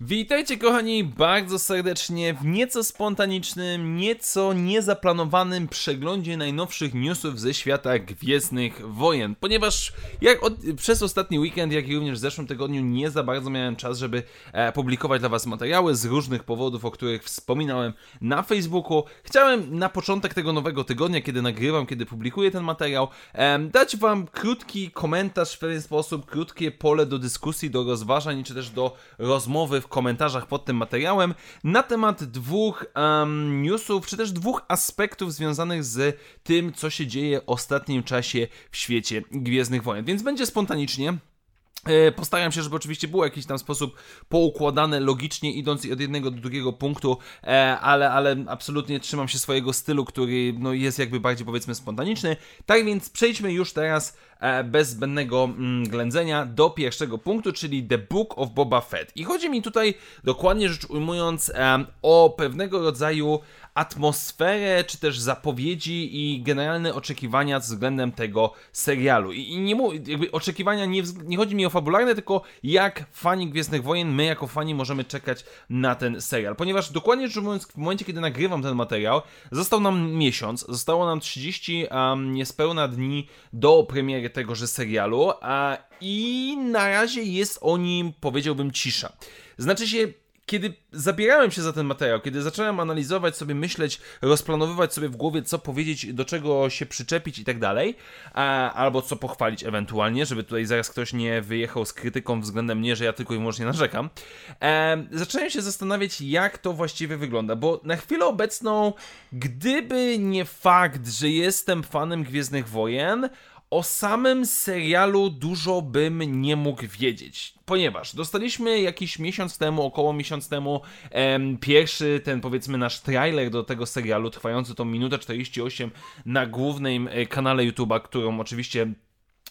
Witajcie kochani bardzo serdecznie w nieco spontanicznym, nieco niezaplanowanym przeglądzie najnowszych newsów ze świata Gwiezdnych Wojen, ponieważ jak od, przez ostatni weekend, jak i również w zeszłym tygodniu nie za bardzo miałem czas, żeby e, publikować dla Was materiały z różnych powodów, o których wspominałem na Facebooku. Chciałem na początek tego nowego tygodnia, kiedy nagrywam, kiedy publikuję ten materiał, e, dać Wam krótki komentarz w pewien sposób, krótkie pole do dyskusji, do rozważań, czy też do rozmowy w komentarzach pod tym materiałem na temat dwóch um, newsów, czy też dwóch aspektów związanych z tym, co się dzieje w ostatnim czasie w świecie Gwiezdnych Wojen. Więc będzie spontanicznie. E, postaram się, żeby oczywiście było jakiś tam sposób poukładane logicznie, idąc od jednego do drugiego punktu, e, ale, ale absolutnie trzymam się swojego stylu, który no, jest jakby bardziej powiedzmy spontaniczny. Tak więc przejdźmy już teraz bez zbędnego mm, ględzenia do pierwszego punktu, czyli The Book of Boba Fett. I chodzi mi tutaj, dokładnie rzecz ujmując, o pewnego rodzaju atmosferę, czy też zapowiedzi i generalne oczekiwania względem tego serialu. I, nie jakby oczekiwania nie, nie chodzi mi o fabularne, tylko jak fani Gwiezdnych Wojen, my jako fani możemy czekać na ten serial. Ponieważ dokładnie rzecz ujmując, w momencie, kiedy nagrywam ten materiał, został nam miesiąc, zostało nam 30 um, niespełna dni do premiery tegoże serialu, a i na razie jest o nim, powiedziałbym, cisza. Znaczy się, kiedy zabierałem się za ten materiał, kiedy zacząłem analizować sobie, myśleć, rozplanowywać sobie w głowie, co powiedzieć, do czego się przyczepić i tak dalej, albo co pochwalić ewentualnie, żeby tutaj zaraz ktoś nie wyjechał z krytyką względem mnie, że ja tylko i wyłącznie narzekam, e, zacząłem się zastanawiać, jak to właściwie wygląda, bo na chwilę obecną, gdyby nie fakt, że jestem fanem Gwiezdnych Wojen, o samym serialu dużo bym nie mógł wiedzieć, ponieważ dostaliśmy jakiś miesiąc temu, około miesiąc temu, em, pierwszy ten powiedzmy nasz trailer do tego serialu, trwający tą minutę 48 na głównym e, kanale YouTube'a, którą oczywiście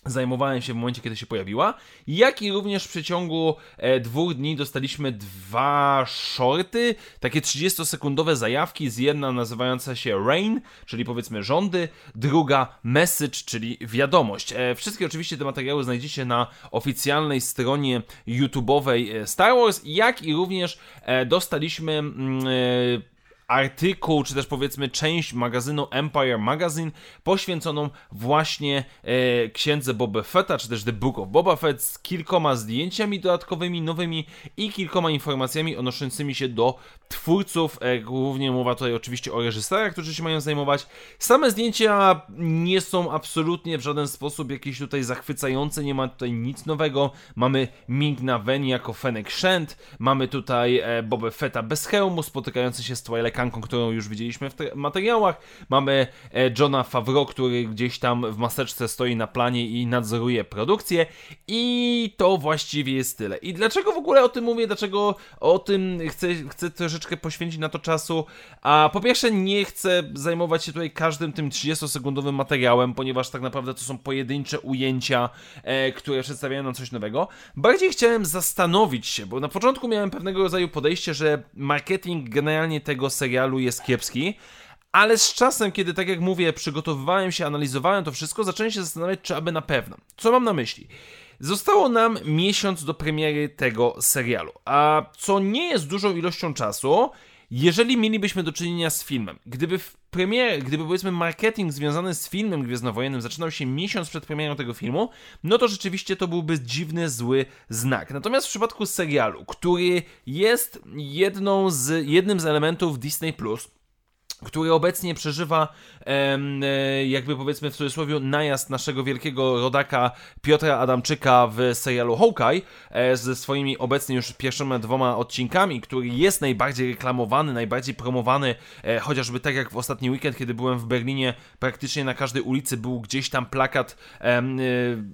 zajmowałem się w momencie, kiedy się pojawiła, jak i również w przeciągu e, dwóch dni dostaliśmy dwa shorty, takie 30-sekundowe zajawki, z jedna nazywająca się Rain, czyli powiedzmy rządy, druga Message, czyli wiadomość. E, wszystkie oczywiście te materiały znajdziecie na oficjalnej stronie YouTube'owej e, Star Wars, jak i również e, dostaliśmy mm, e, artykuł, czy też powiedzmy część magazynu Empire Magazine poświęconą właśnie e, księdze Boba Fetta, czy też The Book of Boba Fett z kilkoma zdjęciami dodatkowymi, nowymi i kilkoma informacjami odnoszącymi się do twórców. E, głównie mowa tutaj oczywiście o reżyserach, którzy się mają zajmować. Same zdjęcia nie są absolutnie w żaden sposób jakieś tutaj zachwycające, nie ma tutaj nic nowego. Mamy Ming-Na Wen jako Fennec Shand, mamy tutaj e, Boba Fetta bez hełmu, spotykający się z Twilight Kanką, którą już widzieliśmy w materiałach. Mamy e, Johna Favreau, który gdzieś tam w maseczce stoi na planie i nadzoruje produkcję. I to właściwie jest tyle. I dlaczego w ogóle o tym mówię? Dlaczego o tym chcę, chcę troszeczkę poświęcić na to czasu? A po pierwsze, nie chcę zajmować się tutaj każdym tym 30-sekundowym materiałem, ponieważ tak naprawdę to są pojedyncze ujęcia, e, które przedstawiają nam coś nowego. Bardziej chciałem zastanowić się, bo na początku miałem pewnego rodzaju podejście, że marketing generalnie tego serialu serialu jest kiepski. Ale z czasem, kiedy tak jak mówię, przygotowywałem się, analizowałem to wszystko, zacząłem się zastanawiać, czy aby na pewno. Co mam na myśli? Zostało nam miesiąc do premiery tego serialu, a co nie jest dużą ilością czasu, jeżeli mielibyśmy do czynienia z filmem. Gdyby w gdyby powiedzmy marketing związany z filmem Gwiezdnowojennym zaczynał się miesiąc przed premierą tego filmu, no to rzeczywiście to byłby dziwny, zły znak. Natomiast w przypadku serialu, który jest jedną z, jednym z elementów Disney+, który obecnie przeżywa e, jakby powiedzmy w cudzysłowie najazd naszego wielkiego rodaka Piotra Adamczyka w serialu Hawkeye e, ze swoimi obecnie już pierwszymi dwoma odcinkami, który jest najbardziej reklamowany, najbardziej promowany, e, chociażby tak jak w ostatni weekend, kiedy byłem w Berlinie, praktycznie na każdej ulicy był gdzieś tam plakat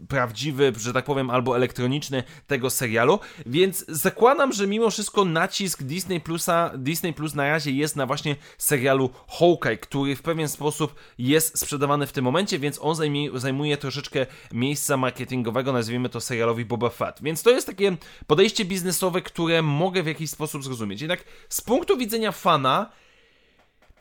prawdziwy, że tak powiem, albo elektroniczny tego serialu, więc zakładam, że mimo wszystko nacisk Disney Plusa, Disney Plus na razie jest na właśnie serialu Hawkeye, który w pewien sposób jest sprzedawany w tym momencie, więc on zajmie, zajmuje troszeczkę miejsca marketingowego, nazwijmy to serialowi Boba Fett. Więc to jest takie podejście biznesowe, które mogę w jakiś sposób zrozumieć. Jednak z punktu widzenia fana,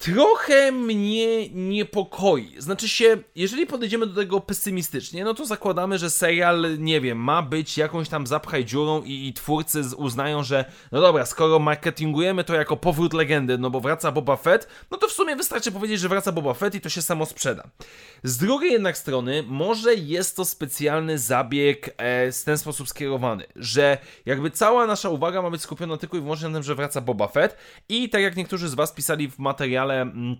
trochę mnie niepokoi. Znaczy się, jeżeli podejdziemy do tego pesymistycznie, no to zakładamy, że serial, nie wiem, ma być jakąś tam zapchaj dziurą i, i twórcy uznają, że no dobra, skoro marketingujemy to jako powrót legendy, no bo wraca Boba Fett, no to w sumie wystarczy powiedzieć, że wraca Boba Fett i to się samo sprzeda. Z drugiej jednak strony, może jest to specjalny zabieg e, w ten sposób skierowany, że jakby cała nasza uwaga ma być skupiona tylko i wyłącznie na tym, że wraca Boba Fett i tak jak niektórzy z Was pisali w materiale mm,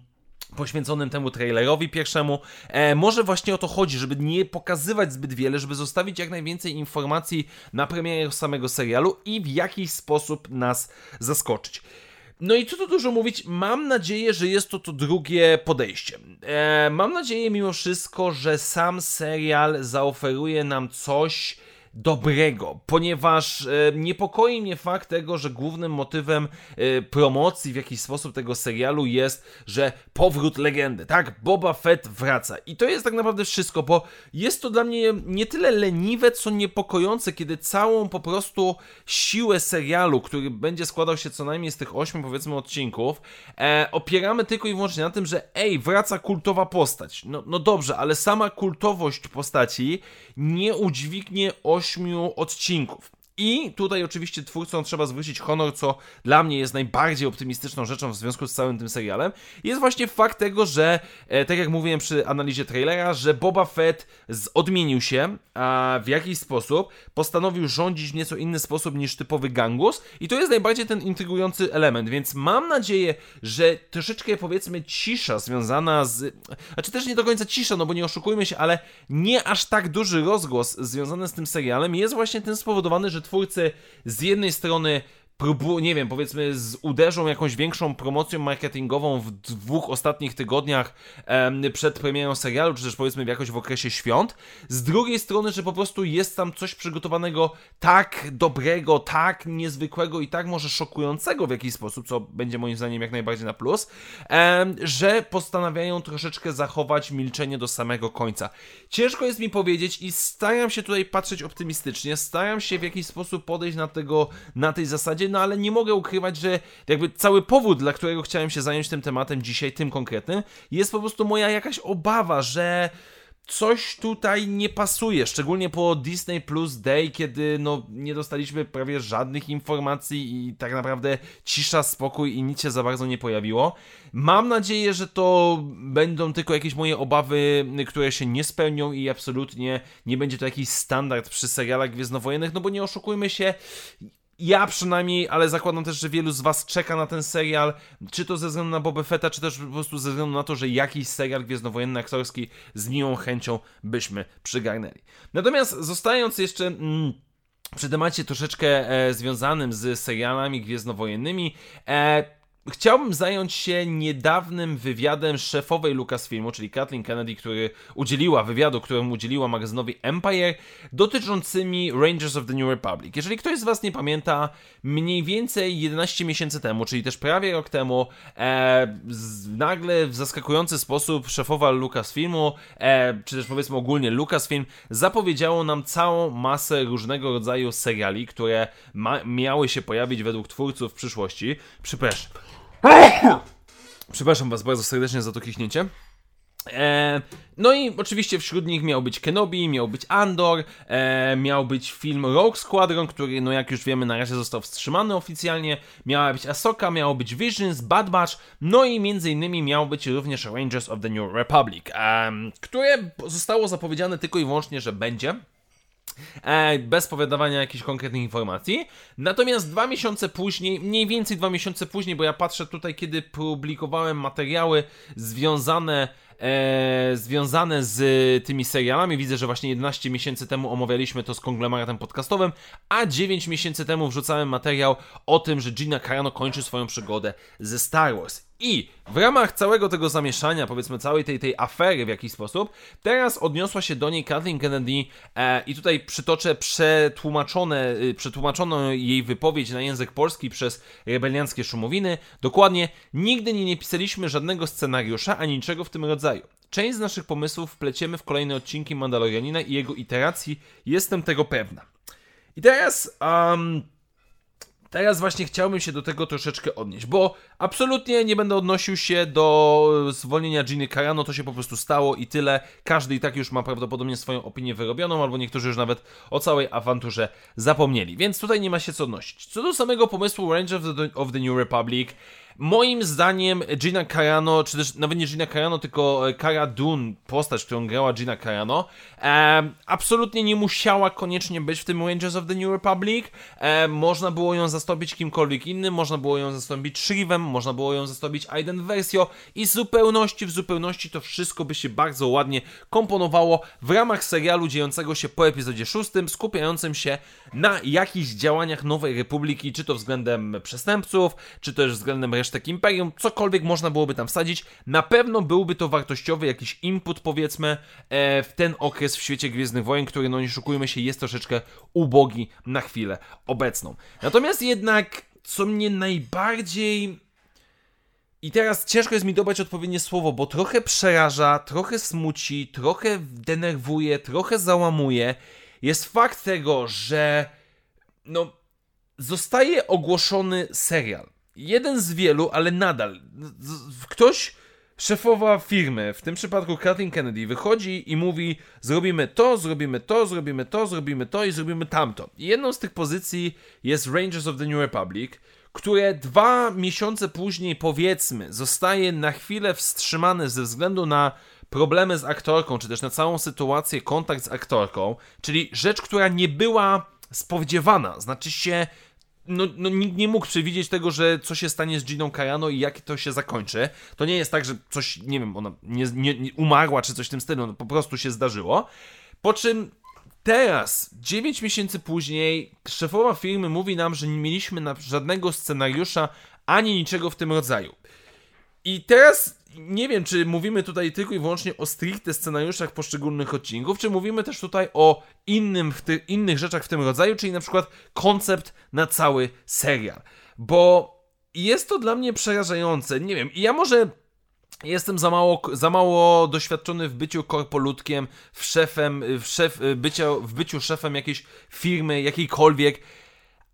poświęconym temu trailerowi pierwszemu. E, może właśnie o to chodzi, żeby nie pokazywać zbyt wiele, żeby zostawić jak najwięcej informacji na premierę samego serialu i w jakiś sposób nas zaskoczyć. No i co tu dużo mówić, mam nadzieję, że jest to to drugie podejście. E, mam nadzieję mimo wszystko, że sam serial zaoferuje nam coś dobrego, ponieważ e, niepokoi mnie fakt tego, że głównym motywem e, promocji w jakiś sposób tego serialu jest, że powrót legendy, tak? Boba Fett wraca. I to jest tak naprawdę wszystko, bo jest to dla mnie nie tyle leniwe, co niepokojące, kiedy całą po prostu siłę serialu, który będzie składał się co najmniej z tych ośmiu powiedzmy odcinków, e, opieramy tylko i wyłącznie na tym, że ej, wraca kultowa postać. No, no dobrze, ale sama kultowość postaci nie udźwignie 8 odcinków. I tutaj oczywiście twórcom trzeba zwrócić honor, co dla mnie jest najbardziej optymistyczną rzeczą w związku z całym tym serialem, jest właśnie fakt tego, że, e, tak jak mówiłem przy analizie trailera, że Boba Fett odmienił się a w jakiś sposób, postanowił rządzić w nieco inny sposób niż typowy gangus. I to jest najbardziej ten intrygujący element, więc mam nadzieję, że troszeczkę powiedzmy cisza związana z... Znaczy też nie do końca cisza, no bo nie oszukujmy się, ale nie aż tak duży rozgłos związany z tym serialem jest właśnie tym spowodowany, że twórcy z jednej strony próbują, nie wiem, powiedzmy, z, uderzą jakąś większą promocją marketingową w dwóch ostatnich tygodniach em, przed premierą serialu, czy też powiedzmy jakoś w okresie świąt. Z drugiej strony, że po prostu jest tam coś przygotowanego tak dobrego, tak niezwykłego i tak może szokującego w jakiś sposób, co będzie moim zdaniem jak najbardziej na plus, em, że postanawiają troszeczkę zachować milczenie do samego końca. Ciężko jest mi powiedzieć i staram się tutaj patrzeć optymistycznie, staram się w jakiś sposób podejść na tego, na tej zasadzie, no ale nie mogę ukrywać, że jakby cały powód, dla którego chciałem się zająć tym tematem dzisiaj, tym konkretnym, jest po prostu moja jakaś obawa, że coś tutaj nie pasuje, szczególnie po Disney Plus Day, kiedy no, nie dostaliśmy prawie żadnych informacji i tak naprawdę cisza, spokój i nic się za bardzo nie pojawiło. Mam nadzieję, że to będą tylko jakieś moje obawy, które się nie spełnią i absolutnie nie będzie to jakiś standard przy serialach gwiezdnowojennych, no bo nie oszukujmy się, ja przynajmniej, ale zakładam też, że wielu z Was czeka na ten serial, czy to ze względu na Boba Fetta, czy też po prostu ze względu na to, że jakiś serial gwiezdnowojenny aktorski z miłą chęcią byśmy przygarnęli. Natomiast zostając jeszcze... Mm, przy temacie troszeczkę e, związanym z serialami gwiezdnowojennymi, e, Chciałbym zająć się niedawnym wywiadem szefowej Lucasfilmu, czyli Kathleen Kennedy, który udzieliła wywiadu, którym udzieliła magazynowi Empire, dotyczącymi Rangers of the New Republic. Jeżeli ktoś z Was nie pamięta, mniej więcej 11 miesięcy temu, czyli też prawie rok temu, e, z, nagle w zaskakujący sposób szefowa Lucasfilmu, e, czy też powiedzmy ogólnie Lucasfilm, zapowiedziało nam całą masę różnego rodzaju seriali, które ma, miały się pojawić według twórców w przyszłości. Przepraszam. Przepraszam Was bardzo serdecznie za to kichnięcie. E, no i oczywiście wśród nich miał być Kenobi, miał być Andor, e, miał być film Rogue Squadron, który no jak już wiemy na razie został wstrzymany oficjalnie, miała być Ahsoka, miało być Visions, Bad Batch, no i między innymi miał być również Rangers of the New Republic, e, które zostało zapowiedziane tylko i wyłącznie, że będzie. E, bez powiadawania jakichś konkretnych informacji. Natomiast dwa miesiące później, mniej więcej dwa miesiące później, bo ja patrzę tutaj, kiedy publikowałem materiały związane e, związane z tymi serialami. Widzę, że właśnie 11 miesięcy temu omawialiśmy to z konglomeratem podcastowym, a 9 miesięcy temu wrzucałem materiał o tym, że Gina Carano kończy swoją przygodę ze Star Wars. I w ramach całego tego zamieszania, powiedzmy całej tej, tej afery w jakiś sposób, teraz odniosła się do niej Kathleen Kennedy e, i tutaj przytoczę przetłumaczone, y, przetłumaczoną jej wypowiedź na język polski przez rebelianckie szumowiny. Dokładnie, nigdy nie, nie pisaliśmy żadnego scenariusza ani niczego w tym rodzaju. Część z naszych pomysłów wpleciemy w kolejne odcinki Mandalorianina i jego iteracji, jestem tego pewna. I teraz... Um, Teraz właśnie chciałbym się do tego troszeczkę odnieść, bo Absolutnie nie będę odnosił się do zwolnienia Ginny Carano, to się po prostu stało i tyle. Każdy i tak już ma prawdopodobnie swoją opinię wyrobioną, albo niektórzy już nawet o całej awanturze zapomnieli, więc tutaj nie ma się co odnosić. Co do samego pomysłu Rangers of the New Republic, Moim zdaniem Gina Carano, czy też nawet nie Gina Carano, tylko e, Cara Dune, postać, którą grała Gina Carano, e, absolutnie nie musiała koniecznie być w tym Rangers of the New Republic. E, można było ją zastąpić kimkolwiek innym, można było ją zastąpić Shrivem, można było ją zastąpić Aiden Versio i w zupełności, w zupełności to wszystko by się bardzo ładnie komponowało w ramach serialu dziejącego się po epizodzie 6, skupiającym się na jakichś działaniach Nowej Republiki, czy to względem przestępców, czy też względem resztek Imperium, cokolwiek można byłoby tam wsadzić. Na pewno byłby to wartościowy jakiś input, powiedzmy, e, w ten okres w świecie Gwiezdnych Wojen, który, no nie szukujmy się, jest troszeczkę ubogi na chwilę obecną. Natomiast jednak, co mnie najbardziej i teraz ciężko jest mi dobrać odpowiednie słowo, bo trochę przeraża, trochę smuci, trochę denerwuje, trochę załamuje. Jest fakt tego, że no, zostaje ogłoszony serial jeden z wielu, ale nadal. Ktoś, szefowa firmy, w tym przypadku Kathleen Kennedy, wychodzi i mówi: Zrobimy to, zrobimy to, zrobimy to, zrobimy to i zrobimy tamto. I jedną z tych pozycji jest Rangers of the New Republic, które dwa miesiące później, powiedzmy, zostaje na chwilę wstrzymane ze względu na problemy z aktorką, czy też na całą sytuację, kontakt z aktorką, czyli rzecz, która nie była spodziewana. Znaczy się, no, no, nikt nie mógł przewidzieć tego, że co się stanie z Giną Carano i jak to się zakończy. To nie jest tak, że coś, nie wiem, ona nie, nie, nie umarła czy coś w tym stylu, no, po prostu się zdarzyło. Po czym teraz, 9 miesięcy później, szefowa firmy mówi nam, że nie mieliśmy żadnego scenariusza ani niczego w tym rodzaju. I teraz nie wiem, czy mówimy tutaj tylko i wyłącznie o stricte scenariuszach poszczególnych odcinków, czy mówimy też tutaj o innym ty, innych rzeczach w tym rodzaju, czyli na przykład koncept na cały serial. Bo jest to dla mnie przerażające. Nie wiem, ja może Jestem za mało, za mało doświadczony w byciu korpoludkiem, w szefem, w, szef, bycia, w byciu szefem jakiejś firmy, jakiejkolwiek,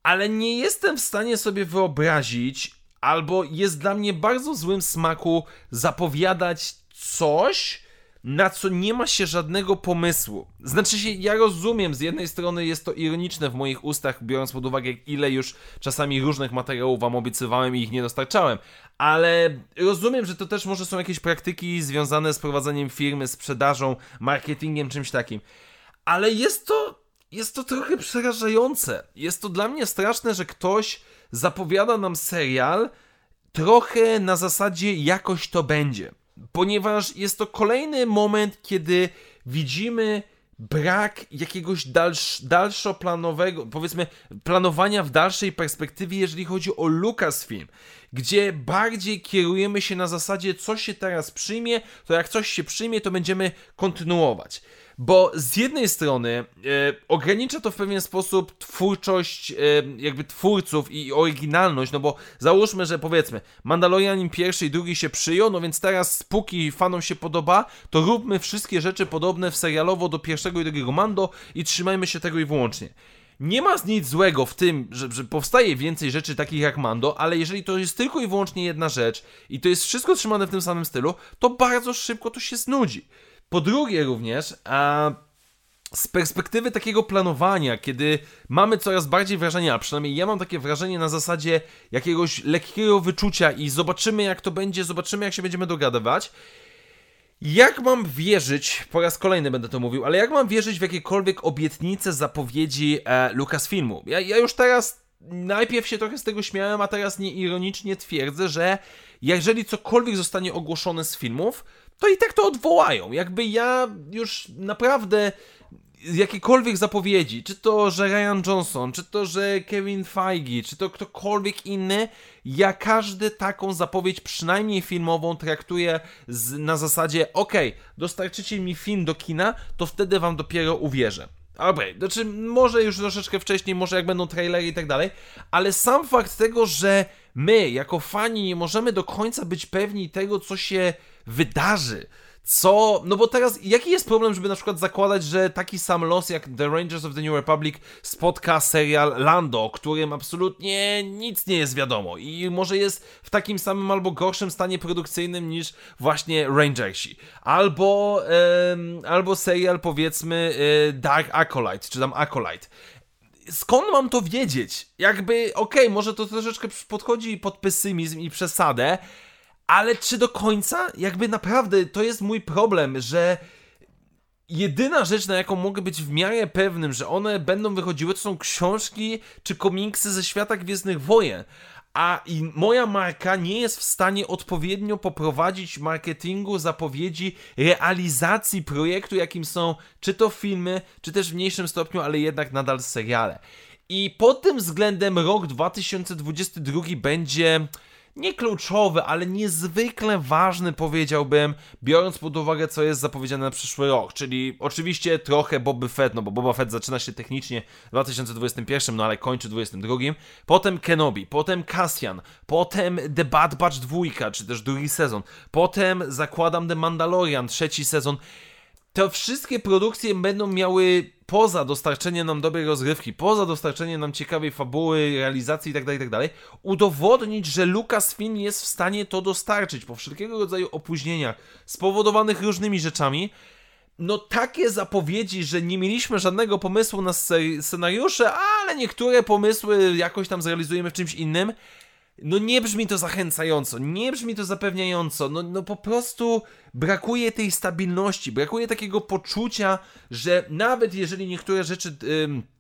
ale nie jestem w stanie sobie wyobrazić, albo jest dla mnie bardzo złym smaku zapowiadać coś, na co nie ma się żadnego pomysłu. Znaczy się, ja rozumiem, z jednej strony jest to ironiczne w moich ustach, biorąc pod uwagę, ile już czasami różnych materiałów wam obiecywałem i ich nie dostarczałem, ale rozumiem, że to też może są jakieś praktyki związane z prowadzeniem firmy, sprzedażą, marketingiem, czymś takim. Ale jest to, jest to trochę przerażające. Jest to dla mnie straszne, że ktoś zapowiada nam serial trochę na zasadzie jakoś to będzie. Ponieważ jest to kolejny moment, kiedy widzimy brak jakiegoś dalsz, dalszoplanowego, powiedzmy, planowania w dalszej perspektywie, jeżeli chodzi o Lucasfilm, gdzie bardziej kierujemy się na zasadzie, co się teraz przyjmie, to jak coś się przyjmie, to będziemy kontynuować. Bo z jednej strony e, ogranicza to w pewien sposób twórczość e, jakby twórców i oryginalność, no bo załóżmy, że powiedzmy Mandalorianin pierwszy i drugi się przyjął, no więc teraz póki fanom się podoba, to róbmy wszystkie rzeczy podobne w serialowo do pierwszego i drugiego Mando i trzymajmy się tego i wyłącznie. Nie ma nic złego w tym, że, że, powstaje więcej rzeczy takich jak Mando, ale jeżeli to jest tylko i wyłącznie jedna rzecz i to jest wszystko trzymane w tym samym stylu, to bardzo szybko to się znudzi. Po drugie również, a z perspektywy takiego planowania, kiedy mamy coraz bardziej wrażenie, a przynajmniej ja mam takie wrażenie na zasadzie jakiegoś lekkiego wyczucia i zobaczymy jak to będzie, zobaczymy jak się będziemy dogadywać. Jak mam wierzyć, po raz kolejny będę to mówił, ale jak mam wierzyć w jakiekolwiek obietnice, zapowiedzi e, Lucasfilmu? Ja, ja już teraz najpierw się trochę z tego śmiałem, a teraz nieironicznie twierdzę, że jeżeli cokolwiek zostanie ogłoszone z filmów, to i tak to odwołają. Jakby ja już naprawdę jakiekolwiek zapowiedzi, czy to, że Ryan Johnson, czy to, że Kevin Feige, czy to ktokolwiek inny, ja każdy taką zapowiedź, przynajmniej filmową, traktuję z, na zasadzie, ok, dostarczycie mi film do kina, to wtedy wam dopiero uwierzę. Okej, okay, znaczy może już troszeczkę wcześniej, może jak będą trailery i tak dalej, ale sam fakt tego, że my jako fani nie możemy do końca być pewni tego, co się wydarzy, Co, no bo teraz, jaki jest problem, żeby na przykład zakładać, że taki sam los jak The Rangers of the New Republic spotka serial Lando, o którym absolutnie nic nie jest wiadomo i może jest w takim samym albo gorszym stanie produkcyjnym niż właśnie Rangersi. Albo, albo serial powiedzmy e, Dark Acolyte, czy tam Acolyte skąd mam to wiedzieć? Jakby, okej, okay, może to troszeczkę podchodzi pod pesymizm i przesadę, ale czy do końca? Jakby naprawdę to jest mój problem, że jedyna rzecz, na jaką mogę być w miarę pewnym, że one będą wychodziły, to są książki czy komiksy ze świata Gwiezdnych Wojen. A i moja marka nie jest w stanie odpowiednio poprowadzić marketingu, zapowiedzi, realizacji projektu, jakim są czy to filmy, czy też w mniejszym stopniu, ale jednak nadal seriale. I pod tym względem rok 2022 będzie nie kluczowy, ale niezwykle ważny powiedziałbym, biorąc pod uwagę co jest zapowiedziane na przyszły rok, czyli oczywiście trochę Boba Fett, no bo Boba Fett zaczyna się technicznie w 2021, no ale kończy w 2022, potem Kenobi, potem Cassian, potem The Bad Batch 2, czy też drugi sezon, potem zakładam The Mandalorian, trzeci sezon, te wszystkie produkcje będą miały poza dostarczeniem nam dobrej rozgrywki, poza dostarczeniem nam ciekawej fabuły, realizacji itd., tak itd., tak udowodnić, że Lucasfilm jest w stanie to dostarczyć po wszelkiego rodzaju opóźnieniach spowodowanych różnymi rzeczami. No takie zapowiedzi, że nie mieliśmy żadnego pomysłu na scenariusze, ale niektóre pomysły jakoś tam zrealizujemy w czymś innym, no nie brzmi to zachęcająco, nie brzmi to zapewniająco, no, no po prostu brakuje tej stabilności, brakuje takiego poczucia, że nawet jeżeli niektóre rzeczy... Yy,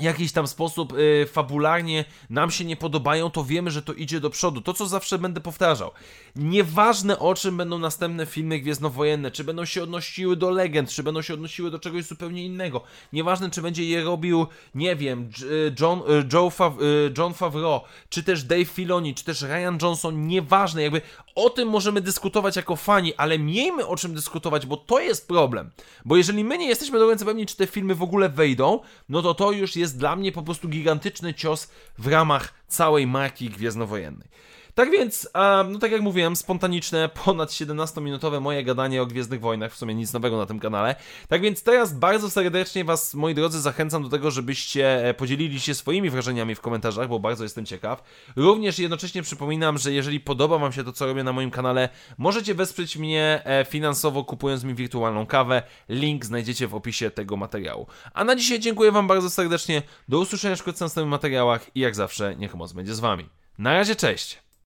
jakiś tam sposób y, fabularnie nam się nie podobają, to wiemy, że to idzie do przodu. To, co zawsze będę powtarzał. Nieważne o czym będą następne filmy gwiezdnowojenne, czy będą się odnosiły do legend, czy będą się odnosiły do czegoś zupełnie innego. Nieważne, czy będzie je robił, nie wiem, y, John, y, Joe Fav y, John Favreau, czy też Dave Filoni, czy też Ryan Johnson, nieważne, jakby o tym możemy dyskutować jako fani, ale miejmy o czym dyskutować, bo to jest problem. Bo jeżeli my nie jesteśmy do końca pewni, czy te filmy w ogóle wejdą, no to to już jest dla mnie po prostu gigantyczny cios w ramach całej marki gwiezdnowojennej. Tak więc, no tak jak mówiłem, spontaniczne, ponad 17-minutowe moje gadanie o Gwiezdnych Wojnach, w sumie nic nowego na tym kanale. Tak więc teraz bardzo serdecznie Was, moi drodzy, zachęcam do tego, żebyście e, podzielili się swoimi wrażeniami w komentarzach, bo bardzo jestem ciekaw. Również jednocześnie przypominam, że jeżeli podoba Wam się to, co robię na moim kanale, możecie wesprzeć mnie e, finansowo, kupując mi wirtualną kawę. Link znajdziecie w opisie tego materiału. A na dzisiaj dziękuję Wam bardzo serdecznie. Do usłyszenia w następnych materiałach i jak zawsze, niech moc będzie z Wami. Na razie, cześć!